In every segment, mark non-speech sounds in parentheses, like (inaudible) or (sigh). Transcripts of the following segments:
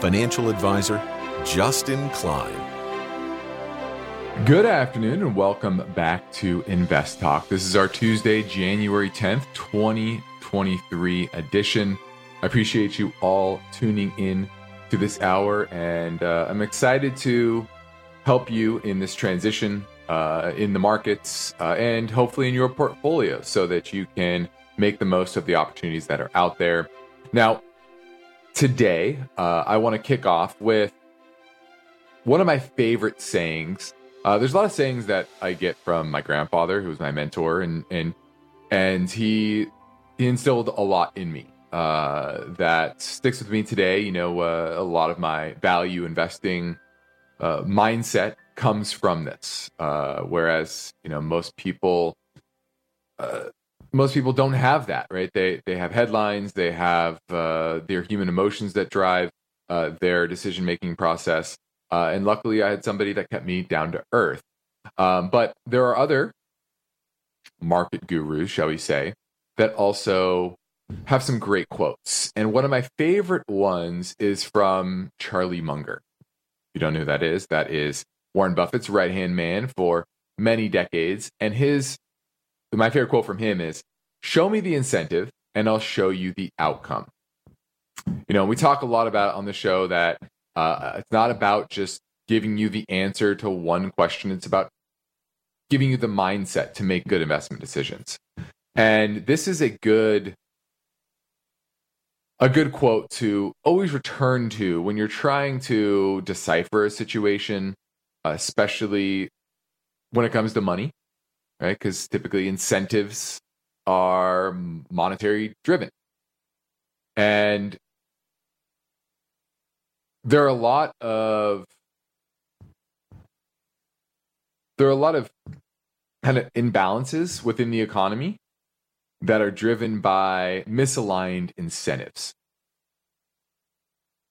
Financial Advisor, Justin Klein. Good afternoon and welcome back to Invest Talk. This is our Tuesday, January 10th, 2023 edition. I appreciate you all tuning in to this hour, and uh, I'm excited to help you in this transition uh, in the markets uh, and hopefully in your portfolio so that you can make the most of the opportunities that are out there. Now, today, uh, I want to kick off with one of my favorite sayings. Uh, there's a lot of sayings that I get from my grandfather, who was my mentor, and and and he he instilled a lot in me uh, that sticks with me today. You know, uh, a lot of my value investing uh, mindset comes from this, uh, whereas you know most people most people don't have that, right? They they have headlines, they have their human emotions that drive their decision making process uh, and luckily, I had somebody that kept me down to earth. Um, but there are other market gurus, shall we say, that also have some great quotes. And one of my favorite ones is from Charlie Munger. If you don't know who that is, that is Warren Buffett's right hand man for many decades. And his, my favorite quote from him is Show me the incentive and I'll show you the outcome. You know, we talk a lot about on the show that uh, it's not about just giving you the answer to one question. It's about giving you the mindset to make good investment decisions. And this is a good a good quote to always return to when you're trying to decipher a situation, especially when it comes to money, right? Because typically incentives are monetary driven. And there are a lot of there are a lot of kind of imbalances within the economy that are driven by misaligned incentives.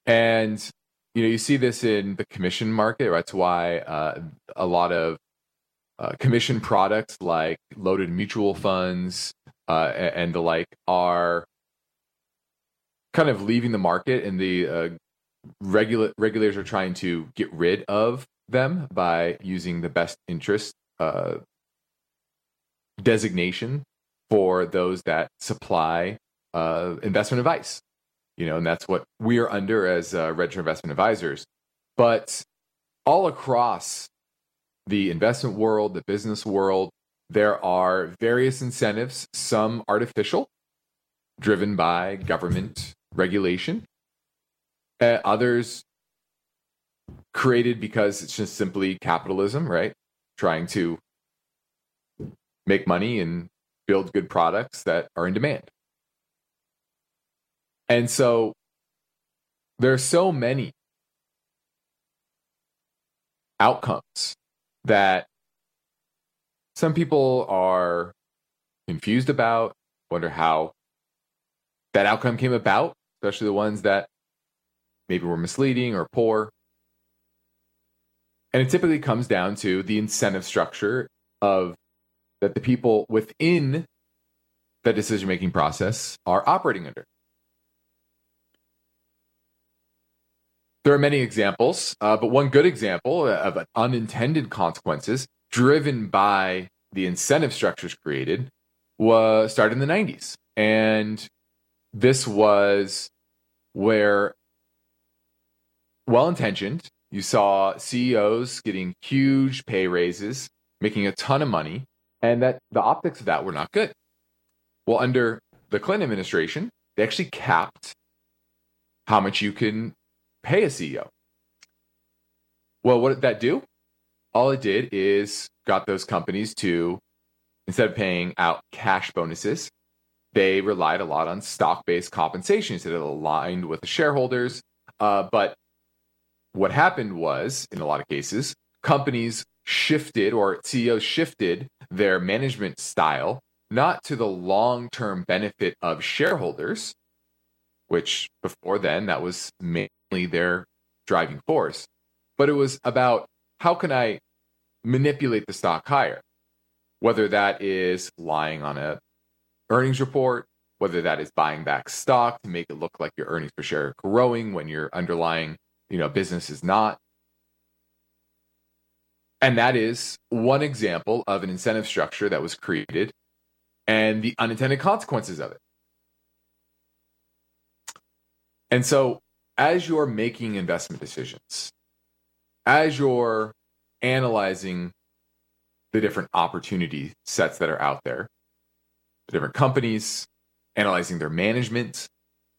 And you know, you see this in the commission market. That's why uh, a lot of uh, commission products like loaded mutual funds uh, and the like are kind of leaving the market, and the uh, regula- regulators are trying to get rid of them by using the best interest uh, designation for those that supply uh, investment advice. You know, and that's what we are under as uh, registered investment advisors. But all across the investment world, the business world, there are various incentives, some artificial, driven by government regulation, uh, others created because it's just simply capitalism, right? Trying to make money and build good products that are in demand. And so there are so many outcomes that some people are confused about, wonder how that outcome came about, especially the ones that maybe were misleading or poor. And it typically comes down to the incentive structure of that the people within the decision making process are operating under. There are many examples, uh, but one good example of unintended consequences driven by the incentive structures created was started in the 90s. And this was where well intentioned. You saw CEOs getting huge pay raises, making a ton of money, and that the optics of that were not good. Well, under the Clinton administration, they actually capped how much you can pay a CEO. Well, what did that do? All it did is got those companies to, instead of paying out cash bonuses, they relied a lot on stock based compensation so it aligned with the shareholders. Uh, but what happened was, in a lot of cases, companies shifted or CEOs shifted their management style not to the long term benefit of shareholders, which before then that was mainly their driving force, but it was about how can I manipulate the stock higher? Whether that is lying on a earnings report, whether that is buying back stock to make it look like your earnings per share are growing when your underlying, you know, business is not. And that is one example of an incentive structure that was created and the unintended consequences of it. And so, as you're making investment decisions, as you're analyzing the different opportunity sets that are out there, the different companies, analyzing their management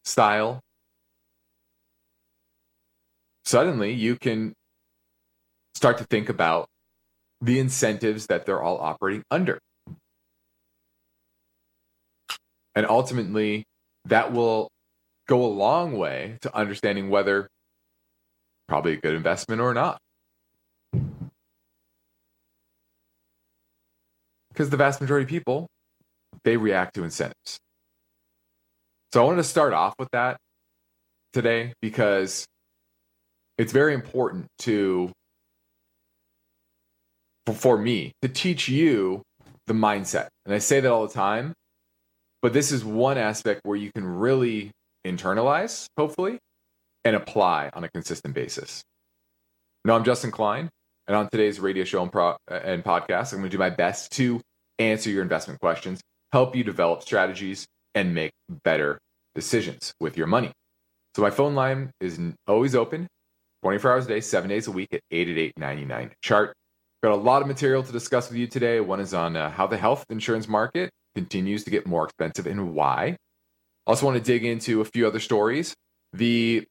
style, suddenly you can start to think about the incentives that they're all operating under. And ultimately, that will go a long way to understanding whether probably a good investment or not. Because the vast majority of people, they react to incentives. So I wanted to start off with that today because it's very important to for me to teach you the mindset. And I say that all the time, but this is one aspect where you can really internalize, hopefully, and apply on a consistent basis. Now, I'm Justin Klein, and on today's radio show and, pro- and podcast, I'm going to do my best to answer your investment questions, help you develop strategies, and make better decisions with your money. So, my phone line is always open 24 hours a day, seven days a week at 888 99 chart. Got a lot of material to discuss with you today. One is on uh, how the health insurance market continues to get more expensive and why. Also, want to dig into a few other stories. The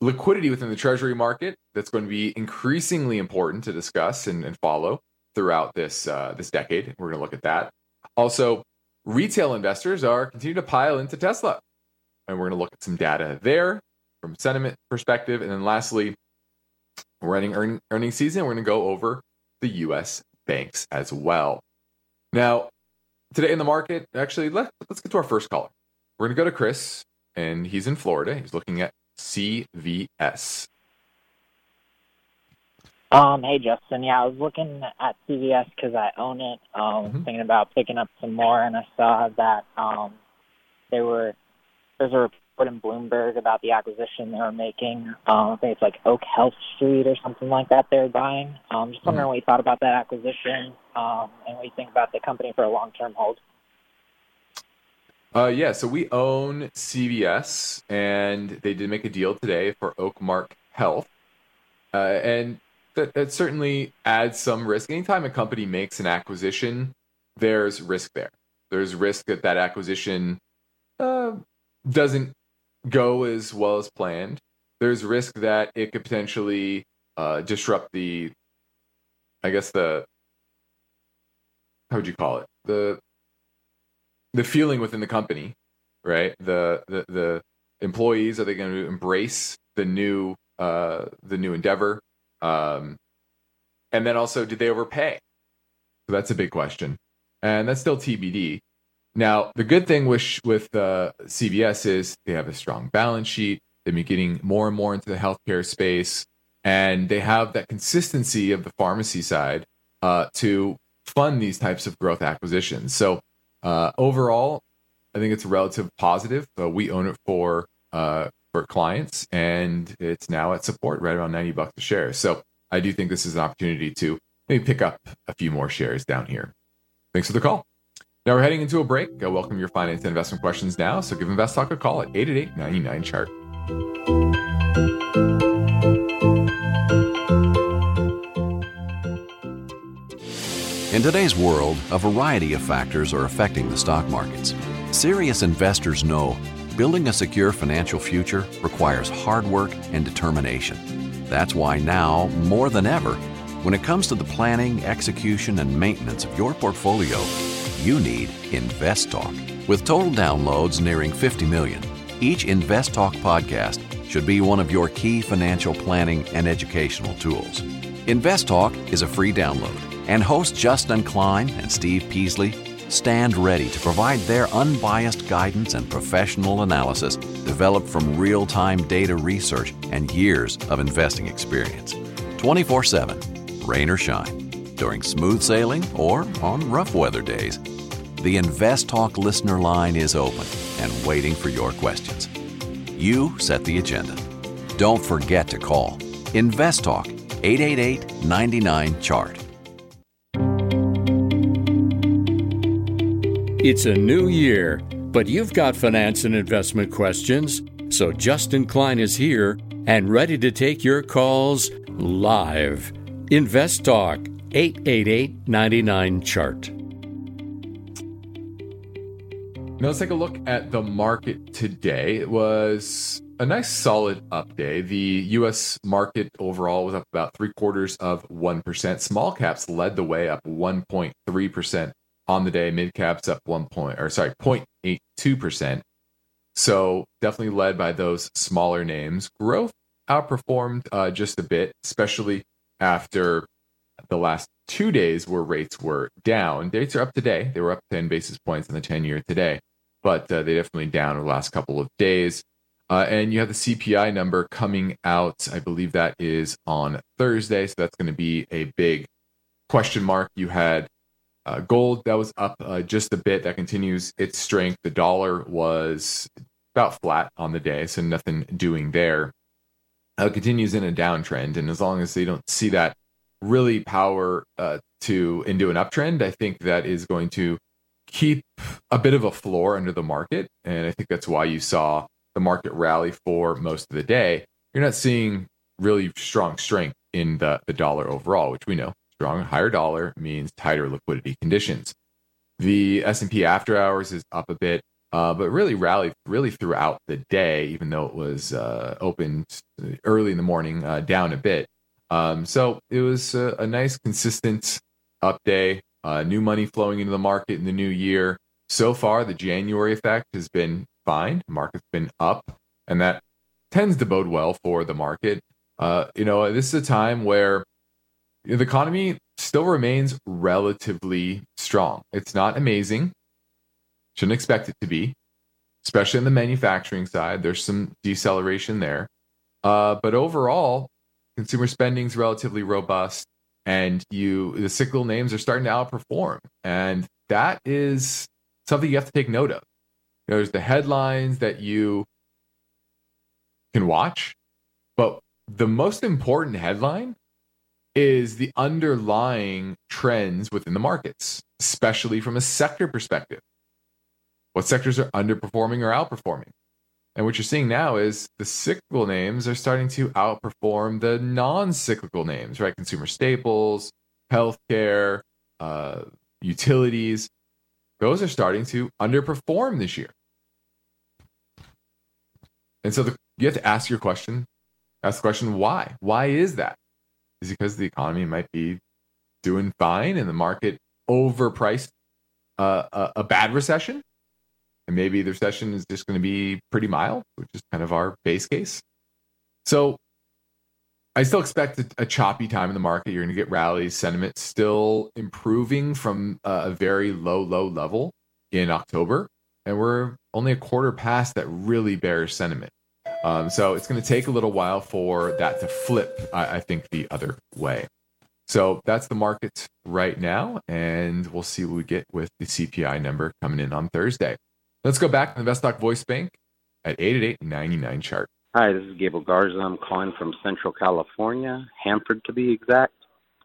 liquidity within the treasury market that's going to be increasingly important to discuss and, and follow throughout this uh, this decade. We're going to look at that. Also, retail investors are continuing to pile into Tesla, and we're going to look at some data there from sentiment perspective. And then lastly, we're running earn, earnings season. We're going to go over the U.S. banks as well. Now, today in the market, actually, let, let's get to our first caller. We're going to go to Chris, and he's in Florida. He's looking at CVS. Um, hey Justin, yeah, I was looking at CVS because I own it. Um, mm-hmm. thinking about picking up some more, and I saw that um, they were there's a report in Bloomberg about the acquisition they were making. Um, I think it's like Oak Health Street or something like that they're buying. Um, just wondering mm-hmm. what you thought about that acquisition um, and what you think about the company for a long term hold. Uh, yeah, so we own CVS, and they did make a deal today for Oakmark Health, uh, and that, that certainly adds some risk. Anytime a company makes an acquisition, there's risk there. There's risk that that acquisition uh, doesn't go as well as planned. There's risk that it could potentially uh, disrupt the, I guess the, how would you call it the the feeling within the company, right? The the the employees are they going to embrace the new uh the new endeavor? Um and then also did they overpay? So that's a big question. And that's still TBD. Now, the good thing with with uh, CVS is they have a strong balance sheet. They've been getting more and more into the healthcare space, and they have that consistency of the pharmacy side uh, to fund these types of growth acquisitions. So, uh, overall, I think it's a relative positive. We own it for uh, for clients, and it's now at support right around ninety bucks a share. So, I do think this is an opportunity to maybe pick up a few more shares down here. Thanks for the call. Now we're heading into a break. I welcome your finance and investment questions now. So give Invest Talk a call at 888 99 chart. In today's world, a variety of factors are affecting the stock markets. Serious investors know building a secure financial future requires hard work and determination. That's why now, more than ever, when it comes to the planning, execution, and maintenance of your portfolio, you need Invest Talk. With total downloads nearing 50 million, each Invest Talk podcast should be one of your key financial planning and educational tools. Invest Talk is a free download, and hosts Justin Klein and Steve Peasley stand ready to provide their unbiased guidance and professional analysis developed from real time data research and years of investing experience. 24 7, rain or shine, during smooth sailing or on rough weather days. The Invest Talk listener line is open and waiting for your questions. You set the agenda. Don't forget to call Invest Talk 888 99 Chart. It's a new year, but you've got finance and investment questions. So Justin Klein is here and ready to take your calls live. Invest Talk 888 99 Chart. Now let's take a look at the market today. It was a nice solid up day. The US market overall was up about three quarters of 1%. Small caps led the way up 1.3% on the day. Mid caps up one point or sorry, 0.82 percent. So definitely led by those smaller names. Growth outperformed uh, just a bit, especially after the last two days where rates were down. Dates are up today. They were up 10 basis points in the 10 year today, but uh, they definitely down the last couple of days. Uh, and you have the CPI number coming out. I believe that is on Thursday. So that's going to be a big question mark. You had uh, gold that was up uh, just a bit. That continues its strength. The dollar was about flat on the day, so nothing doing there. Uh, continues in a downtrend, and as long as they don't see that really power uh, to into an uptrend, I think that is going to keep a bit of a floor under the market, and I think that's why you saw the market rally for most of the day. You're not seeing really strong strength in the the dollar overall, which we know strong higher dollar means tighter liquidity conditions. The S&P after hours is up a bit, uh, but really rallied really throughout the day, even though it was uh, opened early in the morning, uh, down a bit. Um, so it was a, a, nice, consistent up day. Uh, new money flowing into the market in the new year. So far, the January effect has been fine. Market's been up, and that tends to bode well for the market. Uh, you know, this is a time where the economy still remains relatively strong. It's not amazing. Shouldn't expect it to be, especially on the manufacturing side. There's some deceleration there. Uh, but overall, consumer spending is relatively robust, and you the cyclical names are starting to outperform, and that is something you have to take note of. You know, there's the headlines that you can watch, but the most important headline is the underlying trends within the markets, especially from a sector perspective. What sectors are underperforming or outperforming? And what you're seeing now is the cyclical names are starting to outperform the non cyclical names, right? Consumer staples, healthcare, uh, utilities. Those are starting to underperform this year. And so the, you have to ask your question, ask the question, why? Why is that? is because the economy might be doing fine and the market overpriced uh, a, a bad recession. And maybe the recession is just going to be pretty mild, which is kind of our base case. So I still expect a, a choppy time in the market. You're going to get rallies, sentiment still improving from a very low, low level in October. And we're only a quarter past that really bearish sentiment. Um, so it's going to take a little while for that to flip, I, I, think, the other way. So that's the market right now, and we'll see what we get with the CPI number coming in on Thursday. Let's go back to the Investtalk Voice Bank at 888-99 chart. Hi, this is Gable Garza. I'm calling from Central California, Hanford to be exact.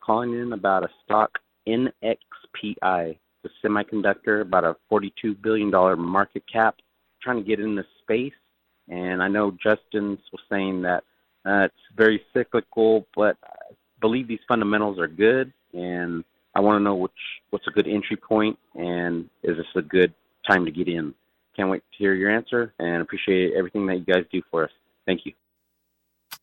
Calling in about a stock NXPI, the semiconductor, about a $42 billion market cap. Trying to get in the space and I know Justin was saying that uh, it's very cyclical, but I believe these fundamentals are good. And I want to know which what's a good entry point, and is this a good time to get in? Can't wait to hear your answer, and appreciate everything that you guys do for us. Thank you.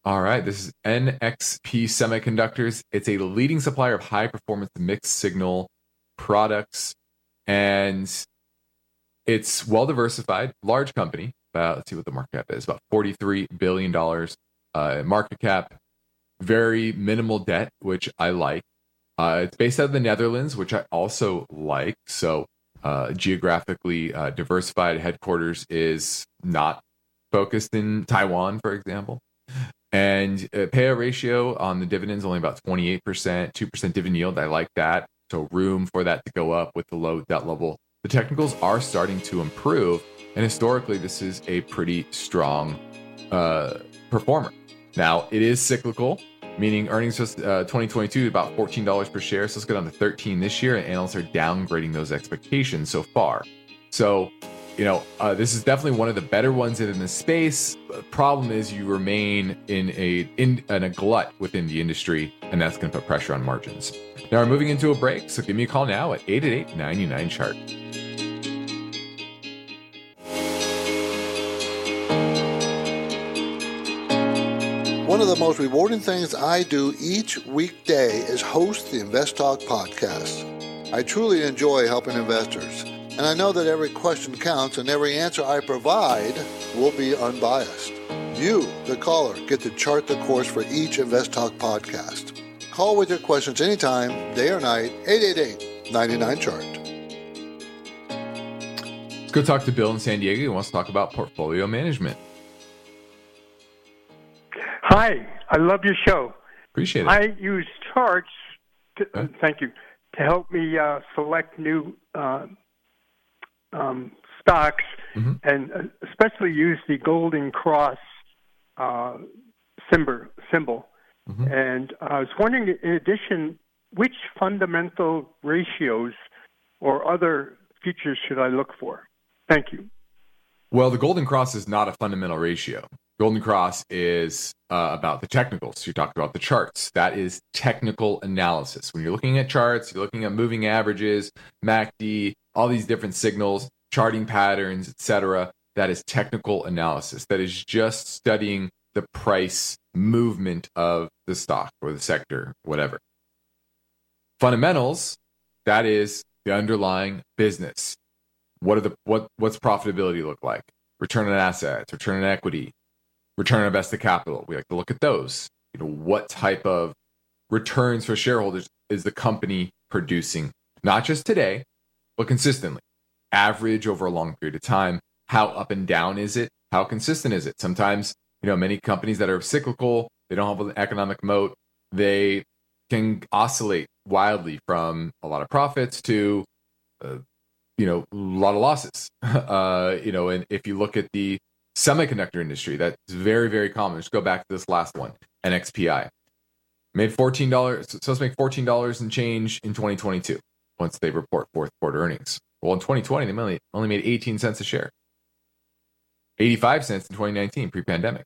All right, this is NXP Semiconductors. It's a leading supplier of high performance mixed signal products, and it's well diversified, large company let's see what the market cap is about 43 billion dollars uh, market cap very minimal debt which i like uh, it's based out of the netherlands which i also like so uh, geographically uh, diversified headquarters is not focused in taiwan for example. And uh, payout ratio on the dividends only about 28% 2% dividend yield. I like that. So room for that to go up with the low debt level. The technicals are starting to improve and historically, this is a pretty strong uh, performer. Now, it is cyclical, meaning earnings for uh, 2022 about $14 per share. So let's go down to 13 this year, and analysts are downgrading those expectations so far. So, you know, uh, this is definitely one of the better ones in the space. The problem is you remain in a in, in a glut within the industry, and that's going to put pressure on margins. Now we're moving into a break, so give me a call now at 888 99 chart. One of the most rewarding things I do each weekday is host the Invest Talk podcast. I truly enjoy helping investors, and I know that every question counts and every answer I provide will be unbiased. You, the caller, get to chart the course for each Invest Talk podcast. Call with your questions anytime, day or night, 888 99 Chart. Let's go talk to Bill in San Diego. He wants to talk about portfolio management. Hi, I love your show. Appreciate it. I use charts. To? Thank you to help me uh, select new uh, um, stocks, mm-hmm. and uh, especially use the Golden Cross uh, symbol. symbol. Mm-hmm. And I was wondering, in addition, which fundamental ratios or other features should I look for? Thank you. Well, the Golden Cross is not a fundamental ratio. Golden Cross is uh, about the technicals. You talked about the charts. That is technical analysis. When you're looking at charts, you're looking at moving averages, MACD, all these different signals, charting patterns, etc. That is technical analysis. That is just studying the price movement of the stock or the sector, whatever. Fundamentals, that is the underlying business. What are the what what's profitability look like? Return on assets, return on equity, return on invested capital. We like to look at those. You know, what type of returns for shareholders is the company producing, not just today, but consistently, average over a long period of time. How up and down is it? How consistent is it? Sometimes, you know, many companies that are cyclical, they don't have an economic moat. They can oscillate wildly from a lot of profits to, uh, you know, a lot of losses. (laughs) Uh, you know, and if you look at the semiconductor industry. That's very, very common. Just go back to this last one, NXPI. Made $14, supposed to make $14 and change in 2022 once they report fourth quarter earnings. Well, in 2020, they only, only made 18 cents a share. 85 cents in 2019, pre pandemic.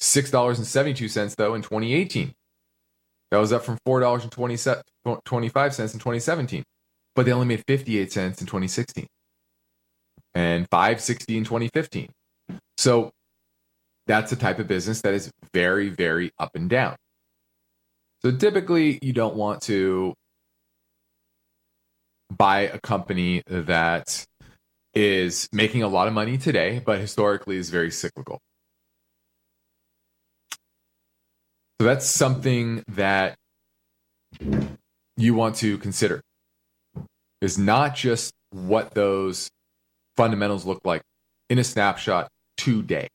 $6.72 though in 2018. That was up from $4.25 in 2017. But they only made 58 cents in 2016 and 560 in 2015. So that's the type of business that is very, very up and down. So typically, you don't want to buy a company that is making a lot of money today, but historically is very cyclical. So that's something that you want to consider is not just what those fundamentals look like in a snapshot today.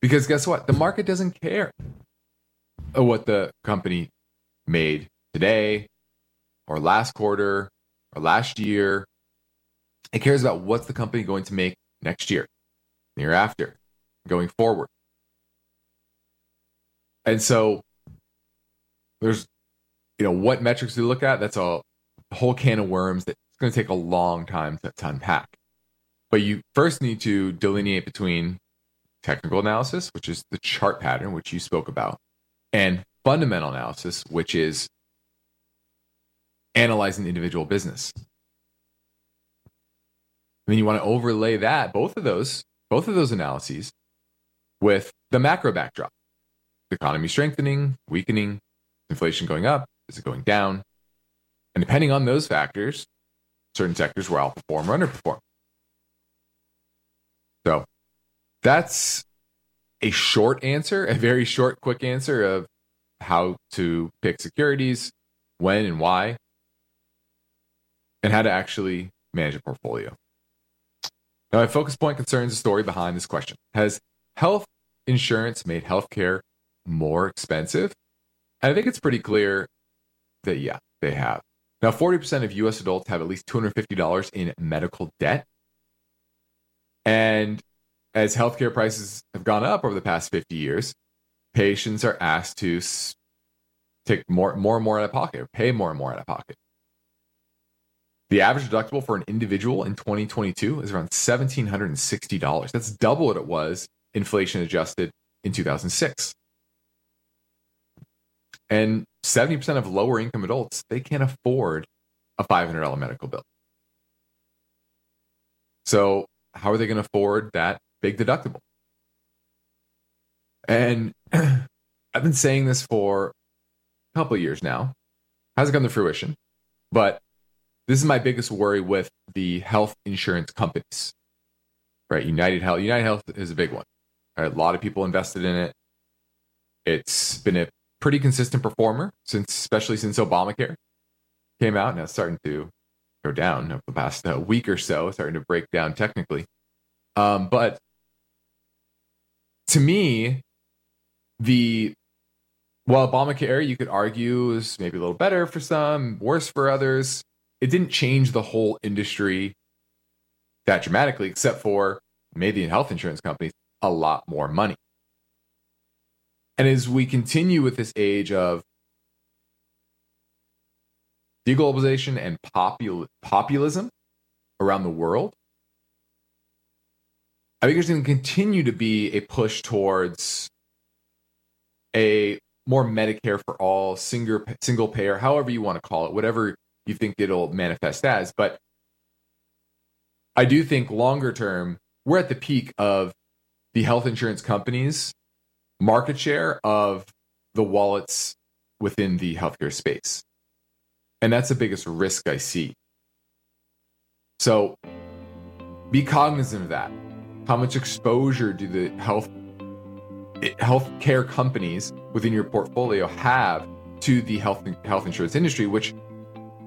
Because guess what? The market doesn't care what the company made today or last quarter or last year. It cares about what's the company going to make next year, year after, going forward. And so there's, you know, what metrics we look at. That's a whole can of worms that's going to take a long time to, to unpack. But you first need to delineate between technical analysis, which is the chart pattern, which you spoke about, and fundamental analysis, which is analyzing the individual business. And then you want to overlay that, both of those, both of those analyses with the macro backdrop. The economy strengthening, weakening, inflation going up, is it going down? And depending on those factors, certain sectors will outperform or underperform. So That's a short answer, a very short, quick answer of how to pick securities, when and why, and how to actually manage a portfolio. Now, my focus point concerns the story behind this question. Has health insurance made healthcare more expensive? And I think it's pretty clear that, yeah, they have. Now, 40% of US adults have at least $250 in medical debt. And as healthcare prices have gone up over the past 50 years, patients are asked to take more, more and more out of pocket, or pay more and more out of pocket. The average deductible for an individual in 2022 is around $1,760. That's double what it was inflation adjusted in 2006. And 70% of lower income adults, they can't afford a $500 medical bill. So, how are they going to afford that big deductible? And (clears throat) I've been saying this for a couple years now. Hasn't come to fruition, but this is my biggest worry with the health insurance companies. Right, United Health. United Health is a big one. Right? A lot of people invested in it. It's been a pretty consistent performer since, especially since Obamacare came out. Now it's starting to go down over the past uh, week or so, starting to break down technically. Um, but to me, the while Obamacare, you could argue, is maybe a little better for some, worse for others. It didn't change the whole industry that dramatically, except for made the health insurance companies a lot more money. And as we continue with this age of deglobalization and popul- populism around the world, I think there's going to continue to be a push towards a more Medicare for all, single single payer, however you want to call it, whatever you think it'll manifest as. But I do think longer term, we're at the peak of the health insurance companies market share of the wallets within the healthcare space. And that's the biggest risk I see. So be cognizant of that. How much exposure do the health healthcare companies within your portfolio have to the health health insurance industry, which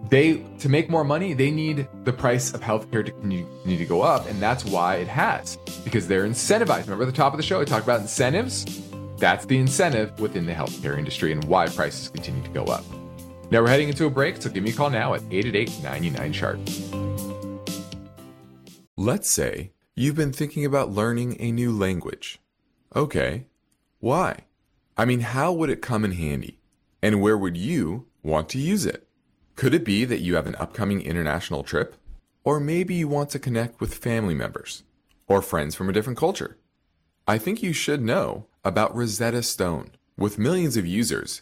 they to make more money, they need the price of healthcare to continue, to go up, and that's why it has because they're incentivized. Remember at the top of the show, I talked about incentives that's the incentive within the healthcare industry and why prices continue to go up. Now we're heading into a break, so give me a call now at 888 99 Chart. Let's say you've been thinking about learning a new language. Okay, why? I mean, how would it come in handy? And where would you want to use it? Could it be that you have an upcoming international trip? Or maybe you want to connect with family members or friends from a different culture? I think you should know about Rosetta Stone. With millions of users,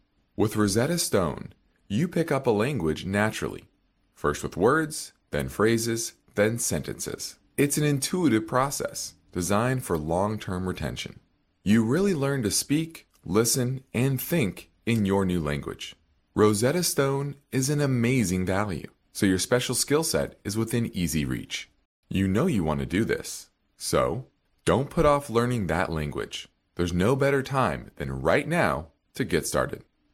With Rosetta Stone, you pick up a language naturally, first with words, then phrases, then sentences. It's an intuitive process designed for long term retention. You really learn to speak, listen, and think in your new language. Rosetta Stone is an amazing value, so your special skill set is within easy reach. You know you want to do this, so don't put off learning that language. There's no better time than right now to get started.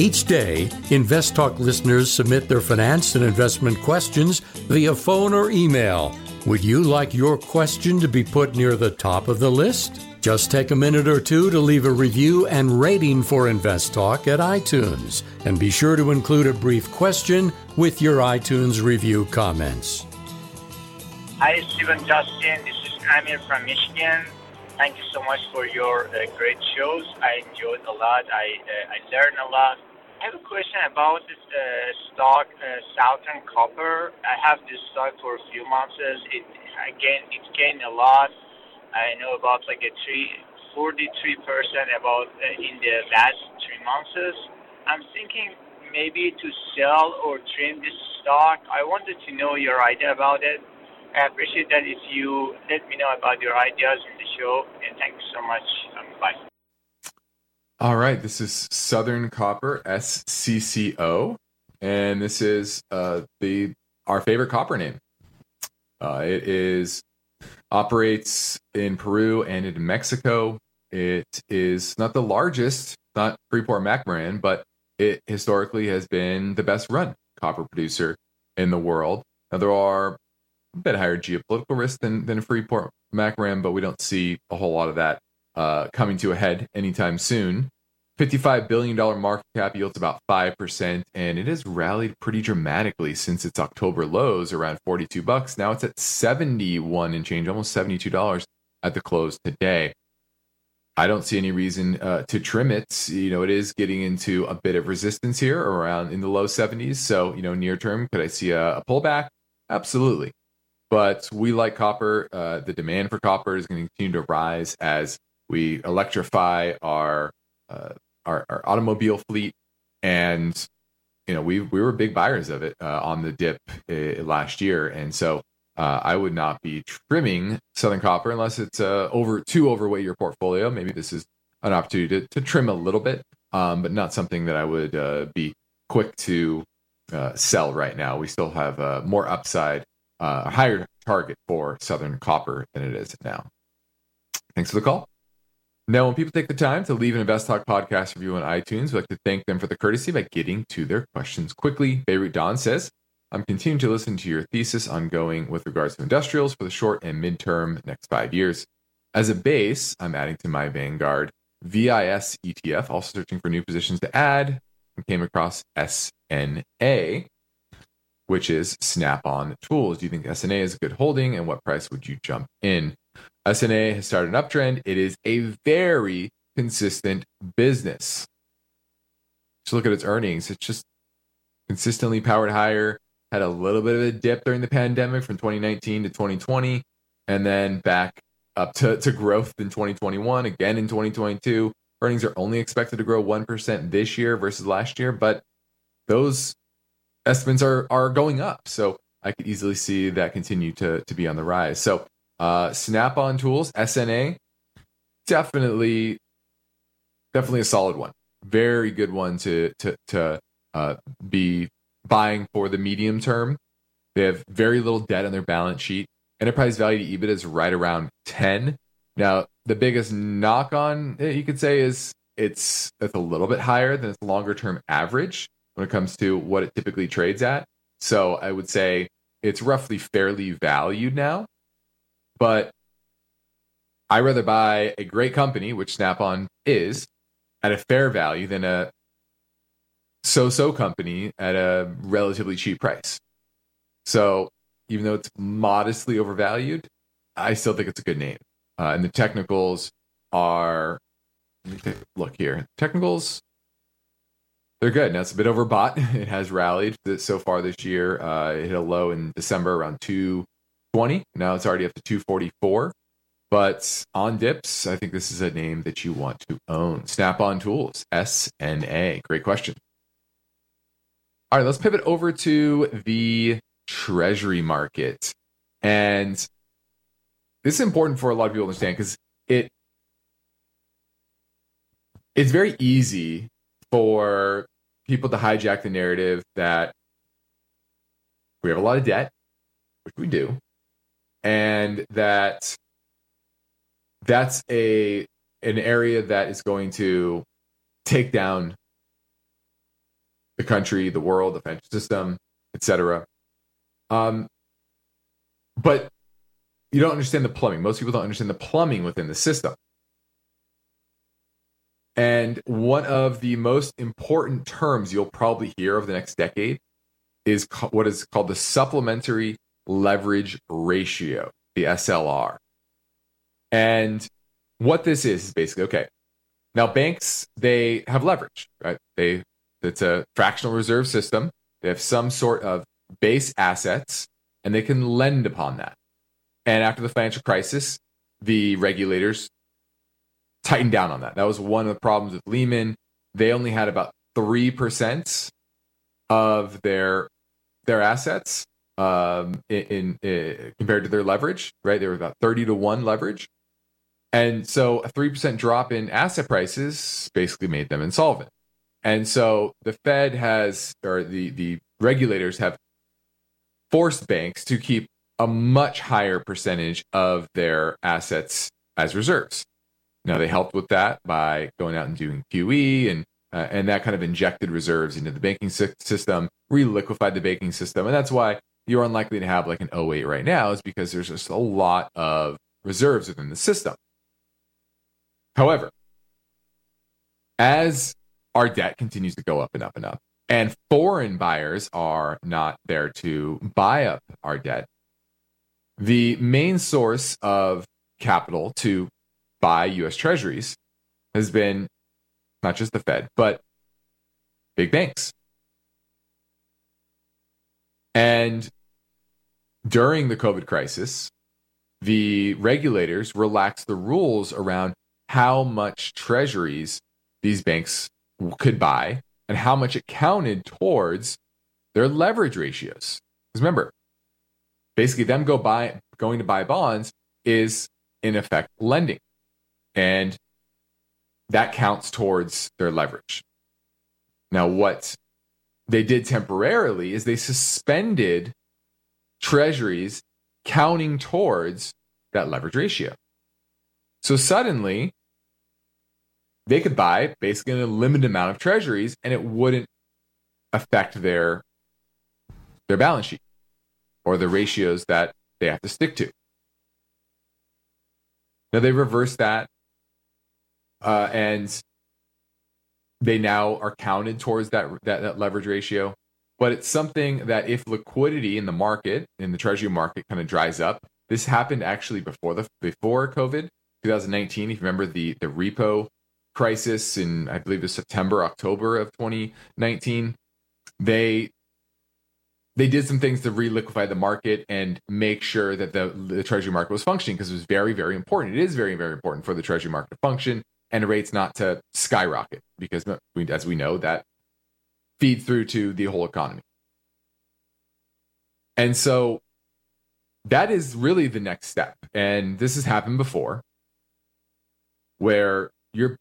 Each day, InvestTalk listeners submit their finance and investment questions via phone or email Would you like your question to be put near the top of the list? Just take a minute or two to leave a review and rating for Invest Talk at iTunes, and be sure to include a brief question with your iTunes review comments. Hi, Stephen Justin. This is Amir from Michigan. Thank you so much for your uh, great shows. I enjoyed a lot. I uh, I learned a lot. I have a question about this uh, stock, uh, Southern Copper. I have this stock for a few months. It again, it gained a lot. I know about like a three, 43 percent about uh, in the last three months. I'm thinking maybe to sell or trim this stock. I wanted to know your idea about it. I appreciate that if you let me know about your ideas in the show. And thank you so much. Um, bye. All right, this is Southern Copper SCCO, and this is uh, the our favorite copper name. Uh, it is operates in Peru and in Mexico. It is not the largest, not Freeport McMoran, but it historically has been the best run copper producer in the world. Now there are a bit higher geopolitical risk than than Freeport McMoran, but we don't see a whole lot of that uh, coming to a head anytime soon. $55 billion market cap yields about 5%, and it has rallied pretty dramatically since its October lows around 42 bucks. Now it's at 71 and change, almost $72 at the close today. I don't see any reason uh, to trim it. You know, it is getting into a bit of resistance here around in the low 70s. So, you know, near term, could I see a, a pullback? Absolutely. But we like copper. Uh, the demand for copper is going to continue to rise as we electrify our uh, our, our, automobile fleet, and you know we we were big buyers of it uh, on the dip uh, last year, and so uh, I would not be trimming Southern Copper unless it's uh, over too overweight your portfolio. Maybe this is an opportunity to, to trim a little bit, um, but not something that I would uh, be quick to sell right now. We still have more upside, a higher target for Southern Copper than it is now. Thanks for the call. Now, when people take the time to leave an Invest Talk podcast review on iTunes, we like to thank them for the courtesy by getting to their questions quickly. Beirut Don says, I'm continuing to listen to your thesis ongoing with regards to industrials for the short and midterm next five years. As a base, I'm adding to my Vanguard VIS ETF, also searching for new positions to add, and came across SNA, which is Snap on Tools. Do you think SNA is a good holding, and what price would you jump in? SNA has started an uptrend. It is a very consistent business. Just look at its earnings. It's just consistently powered higher. Had a little bit of a dip during the pandemic from 2019 to 2020, and then back up to, to growth in 2021, again in 2022. Earnings are only expected to grow 1% this year versus last year, but those estimates are, are going up. So I could easily see that continue to, to be on the rise. So uh, Snap on Tools, SNA, definitely, definitely a solid one. Very good one to to to uh, be buying for the medium term. They have very little debt on their balance sheet. Enterprise value to EBIT is right around 10. Now, the biggest knock on you could say is it's it's a little bit higher than its longer term average when it comes to what it typically trades at. So I would say it's roughly fairly valued now. But I rather buy a great company, which Snap-on is, at a fair value than a so-so company at a relatively cheap price. So even though it's modestly overvalued, I still think it's a good name. Uh, and the technicals are let me take a look here. Technicals, they're good. Now it's a bit overbought. (laughs) It has rallied so far this year. Uh, it hit a low in December around two 20. Now it's already up to 244. But on dips, I think this is a name that you want to own. Snap on Tools, SNA. Great question. All right, let's pivot over to the treasury market. And this is important for a lot of people to understand because it it's very easy for people to hijack the narrative that we have a lot of debt, which we do, and that that's a an area that is going to take down the country, the world, the financial system, etc. Um, but you don't understand the plumbing. Most people don't understand the plumbing within the system. And one of the most important terms you'll probably hear over the next decade is what is called the supplementary leverage ratio, the SLR. And what this is is basically okay. Now banks they have leverage, right? They it's a fractional reserve system. They have some sort of base assets and they can lend upon that. And after the financial crisis, the regulators tightened down on that. That was one of the problems with Lehman. They only had about 3% of their their assets um, in, in, in, compared to their leverage, right? They were about 30 to 1 leverage. And so a 3% drop in asset prices basically made them insolvent. And so the Fed has, or the, the regulators have forced banks to keep a much higher percentage of their assets as reserves. Now they helped with that by going out and doing QE and uh, and that kind of injected reserves into the banking system, reliquified the banking system, and that's why you're unlikely to have like an 08 right now is because there's just a lot of reserves within the system. However, as our debt continues to go up and up and up, and foreign buyers are not there to buy up our debt, the main source of capital to buy US treasuries has been not just the Fed, but big banks. And during the COVID crisis, the regulators relaxed the rules around how much treasuries these banks could buy and how much it counted towards their leverage ratios. Because remember, basically them go buy going to buy bonds is in effect lending. And that counts towards their leverage. Now, what they did temporarily is they suspended treasuries counting towards that leverage ratio. So suddenly, they could buy basically a limited amount of treasuries and it wouldn't affect their their balance sheet or the ratios that they have to stick to. Now they reverse that uh, and they now are counted towards that, that that leverage ratio. But it's something that if liquidity in the market, in the treasury market, kind of dries up, this happened actually before the before COVID, 2019. If you remember the the repo crisis in I believe it was September, October of 2019, they they did some things to re-liquefy the market and make sure that the, the treasury market was functioning because it was very, very important. It is very, very important for the treasury market to function and rates not to skyrocket because, as we know, that feeds through to the whole economy. And so that is really the next step. And this has happened before where you're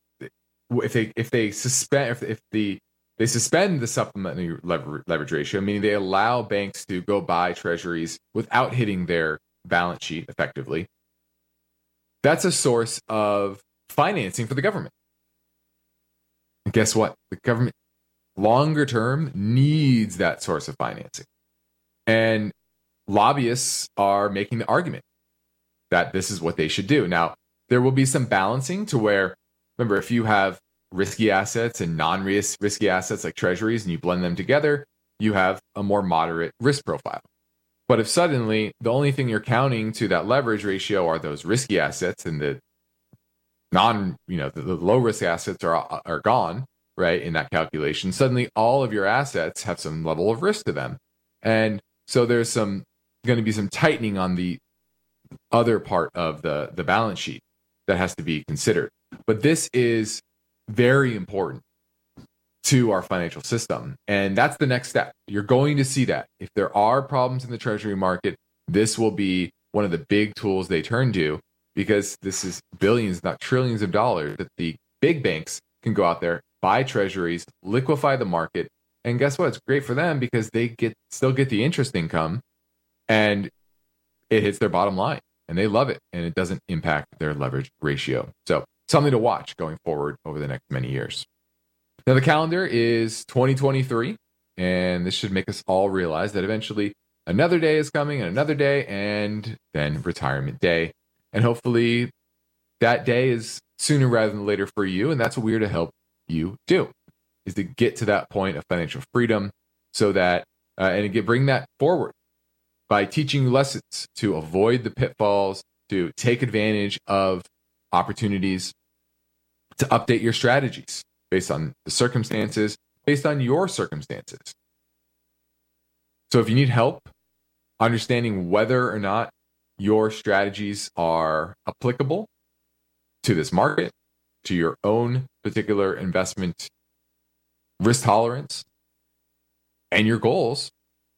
if they if they suspend if, if the they suspend the supplementary lever, leverage ratio, meaning they allow banks to go buy treasuries without hitting their balance sheet effectively. That's a source of financing for the government. And guess what? The government, longer term, needs that source of financing. And lobbyists are making the argument that this is what they should do. Now, there will be some balancing to where, remember, if you have risky assets and non risky assets like treasuries and you blend them together, you have a more moderate risk profile. But if suddenly the only thing you're counting to that leverage ratio are those risky assets and the non, you know, the, the low risk assets are are gone, right? In that calculation, suddenly all of your assets have some level of risk to them. And so there's some going to be some tightening on the other part of the the balance sheet that has to be considered. But this is very important to our financial system. And that's the next step. You're going to see that. If there are problems in the treasury market, this will be one of the big tools they turn to because this is billions, not trillions of dollars that the big banks can go out there, buy treasuries, liquefy the market. And guess what? It's great for them because they get still get the interest income and it hits their bottom line and they love it and it doesn't impact their leverage ratio. So something to watch going forward over the next many years. Now, the calendar is 2023, and this should make us all realize that eventually another day is coming and another day and then retirement day. And hopefully that day is sooner rather than later for you. And that's what we're to help you do is to get to that point of financial freedom so that, uh, and get, bring that forward by teaching lessons to avoid the pitfalls, to take advantage of opportunities, to update your strategies based on the circumstances, based on your circumstances. So if you need help understanding whether or not your strategies are applicable to this market, to your own particular investment risk tolerance, and your goals,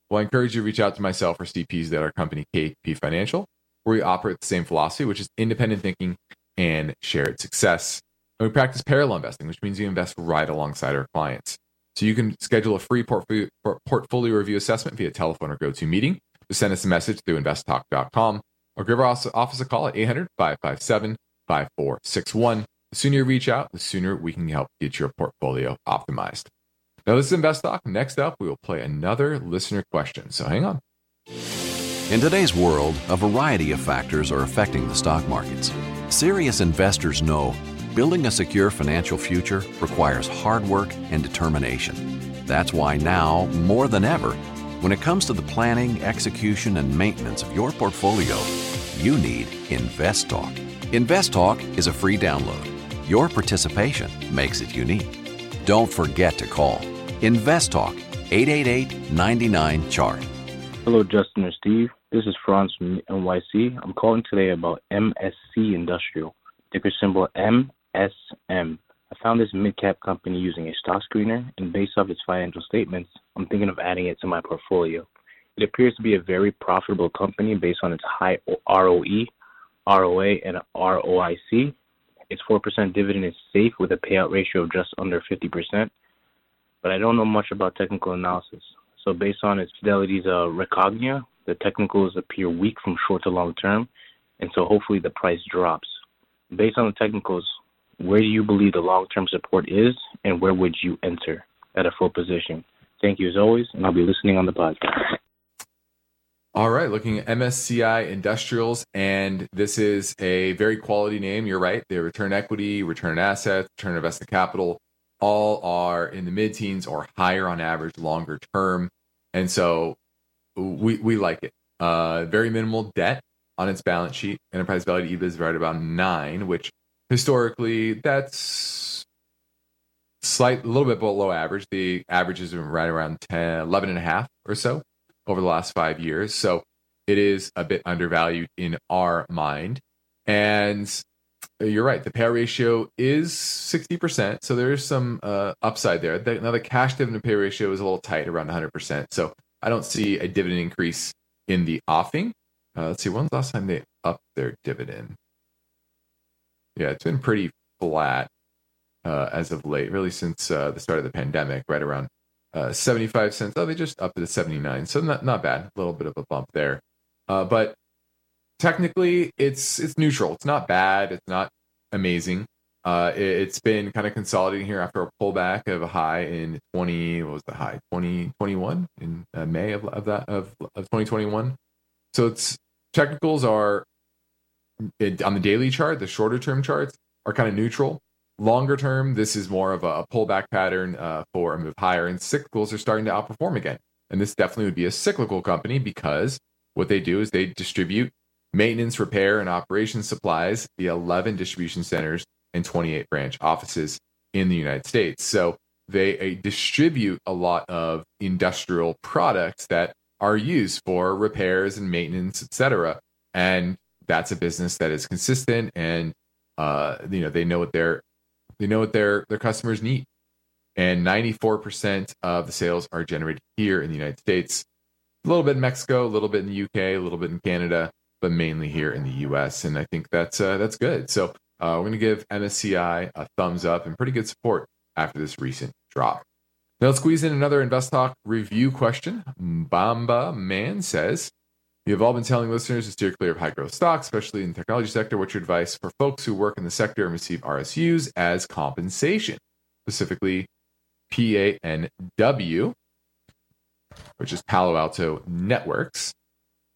well, I encourage you to reach out to myself or Steve Peasley at our company, KPP Financial, where we operate the same philosophy, which is independent thinking and shared success. And we practice parallel investing, which means you invest right alongside our clients. So you can schedule a free portfolio, portfolio review assessment via telephone or GoToMeeting. Just send us a message through investtalk.com or give our office a call at 800 557 5461. The sooner you reach out, the sooner we can help get your portfolio optimized. Now, this is Invest Talk. Next up, we will play another listener question. So hang on. In today's world, a variety of factors are affecting the stock markets. Serious investors know building a secure financial future requires hard work and determination. That's why now, more than ever, when it comes to the planning, execution, and maintenance of your portfolio, you need Invest Talk. Invest Talk is a free download. Your participation makes it unique. Don't forget to call Invest Talk 888 99 Chart. Hello, Justin or Steve. This is Franz from NYC. I'm calling today about MSC Industrial, ticker symbol MSM. I found this mid cap company using a stock screener, and based off its financial statements, I'm thinking of adding it to my portfolio. It appears to be a very profitable company based on its high ROE, ROA, and ROIC. Its 4% dividend is safe with a payout ratio of just under 50%, but I don't know much about technical analysis. So, based on its Fidelity's uh, Recognia, the technicals appear weak from short to long term, and so hopefully the price drops. Based on the technicals, where do you believe the long term support is, and where would you enter at a full position? Thank you as always, and I'll be listening on the podcast. All right, looking at MSCI Industrials, and this is a very quality name. You're right. They return equity, return on assets, return invested capital, all are in the mid teens or higher on average, longer term. And so we we like it. Uh, very minimal debt on its balance sheet. Enterprise value to EBITDA is right about nine, which historically that's slight a little bit below average. The average is right around 10, 11 and a half or so over the last five years. So it is a bit undervalued in our mind. And you're right. The payout ratio is 60%. So there's some uh, upside there. The, now, the cash dividend pay ratio is a little tight, around 100%. So I don't see a dividend increase in the offing. Uh, let's see, when's the last time they upped their dividend? Yeah, it's been pretty flat uh, as of late, really since uh, the start of the pandemic, right around uh, 75 cents. Oh, they just upped it to 79. So not, not bad. A little bit of a bump there. Uh, but technically, it's it's neutral. It's not bad. It's not amazing. Uh, it, has been kind of consolidating here after a pullback of a high in 20. What was the high? 2021 in uh, May of, of that of, of 2021. So it's technicals are it, on the daily chart. The shorter term charts are kind of neutral. Longer term, this is more of a, pullback pattern uh, for a move higher, and cyclicals are starting to outperform again. And this definitely would be a cyclical company because what they do is they distribute maintenance, repair, and operations supplies the 11 distribution centers and 28 branch offices in the United States. So they uh, distribute a lot of industrial products that are used for repairs and maintenance, etc. And that's a business that is consistent and uh, you know they know what their they know what their their customers need. And 94% of the sales are generated here in the United States. A little bit in Mexico, a little bit in the UK, a little bit in Canada, but mainly here in the US. And I think that's uh, that's good. So uh, we're going to give MSCI a thumbs up and pretty good support after this recent drop. Now let's squeeze in another Invest Talk review question. Bamba Man says, You have all been telling listeners to steer clear of high growth stocks, especially in the technology sector. What's your advice for folks who work in the sector and receive RSUs as compensation, specifically PANW? which is Palo Alto Networks.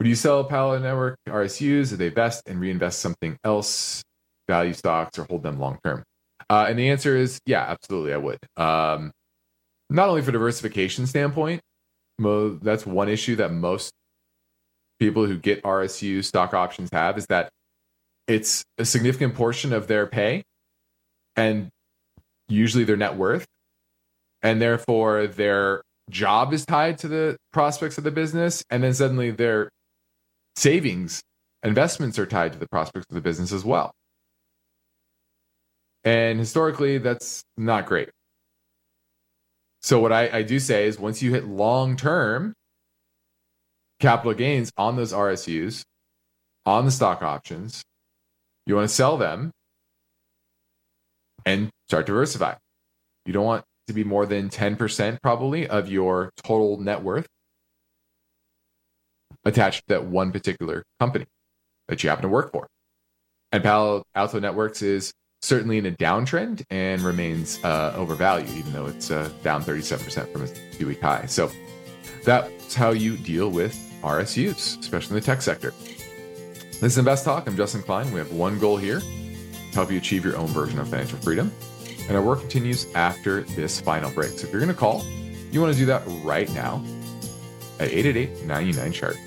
Would you sell Palo Network RSUs? Do they vest and reinvest something else, value stocks, or hold them long term? Uh, and the answer is yeah, absolutely, I would. Um, not only for diversification standpoint, mo- that's one issue that most people who get RSU stock options have is that it's a significant portion of their pay and usually their net worth. And therefore, their job is tied to the prospects of the business. And then suddenly their savings, investments are tied to the prospects of the business as well. And historically, that's not great. So, what I, I do say is once you hit long term capital gains on those RSUs, on the stock options, you want to sell them and start diversify. You don't want to be more than 10% probably of your total net worth attached to that one particular company that you happen to work for. And Palo Alto Networks is certainly in a downtrend and remains uh, overvalued, even though it's uh, down 37% from its two week high. So that's how you deal with RSUs, especially in the tech sector. This is Invest Talk. I'm Justin Klein. We have one goal here help you achieve your own version of financial freedom. And our work continues after this final break. So if you're going to call, you want to do that right now at 888 99 chart.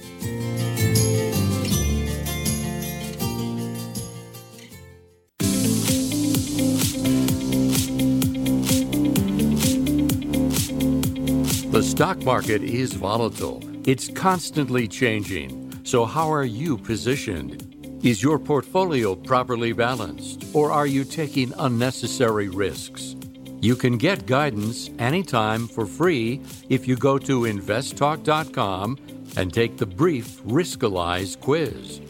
The stock market is volatile. It's constantly changing. So, how are you positioned? Is your portfolio properly balanced, or are you taking unnecessary risks? You can get guidance anytime for free if you go to investtalk.com and take the brief Riskalyze quiz.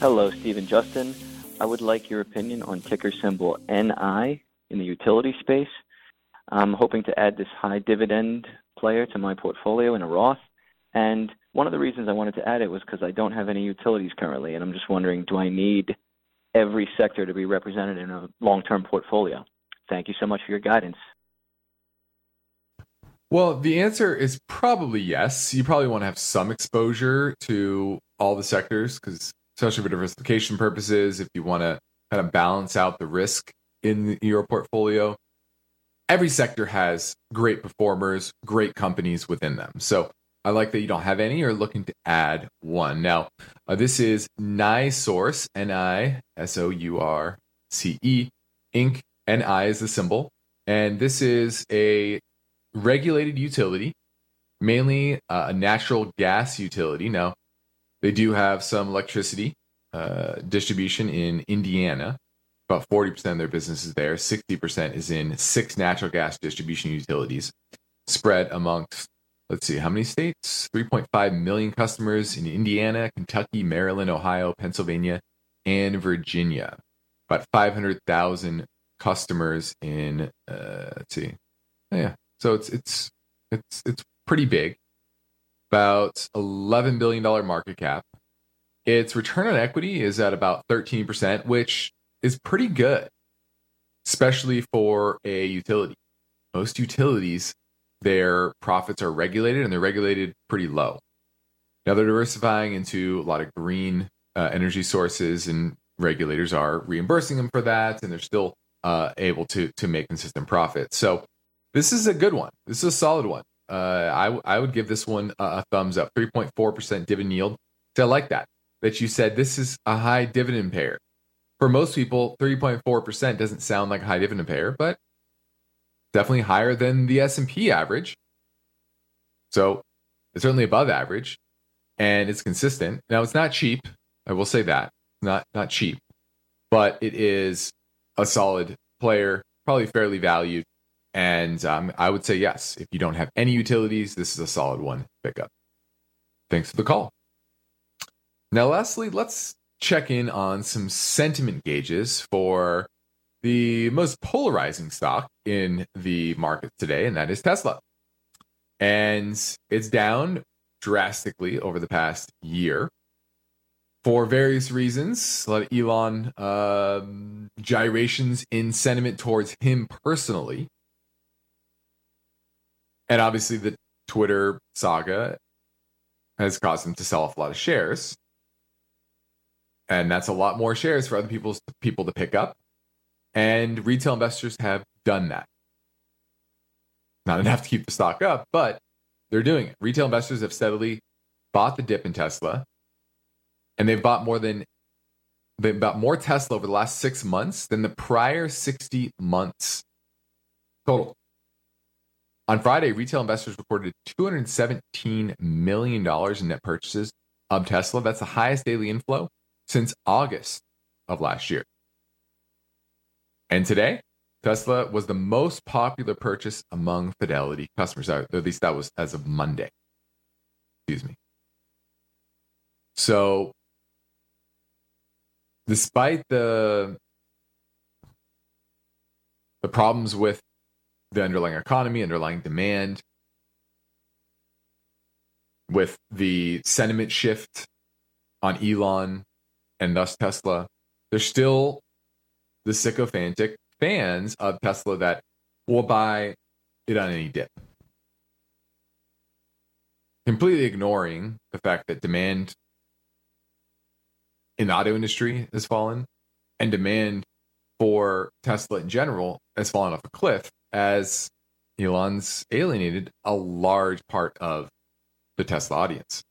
Hello, Stephen Justin. I would like your opinion on ticker symbol NI in the utility space. I'm hoping to add this high dividend player to my portfolio in a Roth. And one of the reasons I wanted to add it was because I don't have any utilities currently. And I'm just wondering do I need every sector to be represented in a long term portfolio? Thank you so much for your guidance. Well, the answer is probably yes. You probably want to have some exposure to all the sectors because, especially for diversification purposes, if you want to kind of balance out the risk in your portfolio, every sector has great performers, great companies within them. So I like that you don't have any or looking to add one. Now, uh, this is NiSource, N I S O U R C E, Inc. NI is the symbol. And this is a regulated utility, mainly uh, a natural gas utility. Now, they do have some electricity uh, distribution in Indiana, about 40% of their business is there. 60% is in six natural gas distribution utilities spread amongst, let's see, how many states? 3.5 million customers in Indiana, Kentucky, Maryland, Ohio, Pennsylvania, and Virginia. About 500,000 customers in, uh, let's see. Oh, yeah. So it's, it's, it's, it's pretty big. About $11 billion market cap. Its return on equity is at about 13%, which is pretty good, especially for a utility. Most utilities, their profits are regulated and they're regulated pretty low. Now they're diversifying into a lot of green uh, energy sources, and regulators are reimbursing them for that, and they're still uh, able to to make consistent profits. So this is a good one. This is a solid one. Uh, I I would give this one a, a thumbs up. Three point four percent dividend yield. So I like that. That you said this is a high dividend payer for most people, 3.4% doesn't sound like a high dividend payer, but definitely higher than the S&P average. So it's certainly above average and it's consistent. Now it's not cheap. I will say that. Not not cheap, but it is a solid player, probably fairly valued. And um, I would say yes. If you don't have any utilities, this is a solid one to pick up. Thanks for the call. Now, lastly, let's check in on some sentiment gauges for the most polarizing stock in the market today, and that is Tesla. And it's down drastically over the past year for various reasons. A lot of Elon um, gyrations in sentiment towards him personally. And obviously, the Twitter saga has caused him to sell off a lot of shares. And that's a lot more shares for other people's people to pick up. And retail investors have done that. Not enough to keep the stock up, but they're doing it. Retail investors have steadily bought the dip in Tesla, and they've bought more than they bought more Tesla over the last six months than the prior 60 months total. On Friday, retail investors reported $217 million in net purchases of Tesla. That's the highest daily inflow since August of last year. And today, Tesla was the most popular purchase among Fidelity customers. At least that was as of Monday. Excuse me. So, despite the the problems with the underlying economy, underlying demand, with the sentiment shift on Elon and thus Tesla, there's still the sycophantic fans of Tesla that will buy it on any dip. Completely ignoring the fact that demand in the auto industry has fallen and demand for Tesla in general has fallen off a cliff as Elon's alienated a large part of the Tesla audience.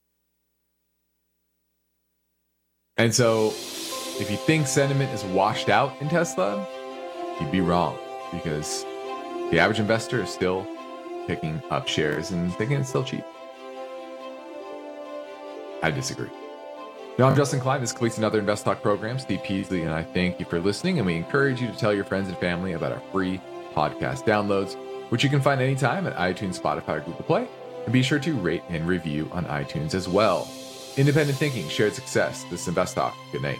And so, if you think sentiment is washed out in Tesla, you'd be wrong because the average investor is still picking up shares and thinking it's still cheap. I disagree. Now, I'm Justin Klein. This completes another Invest Talk program. Steve Peasley and I thank you for listening, and we encourage you to tell your friends and family about our free podcast downloads, which you can find anytime at iTunes, Spotify, or Google Play. And be sure to rate and review on iTunes as well. Independent thinking, shared success. This is Invest Talk. Good night.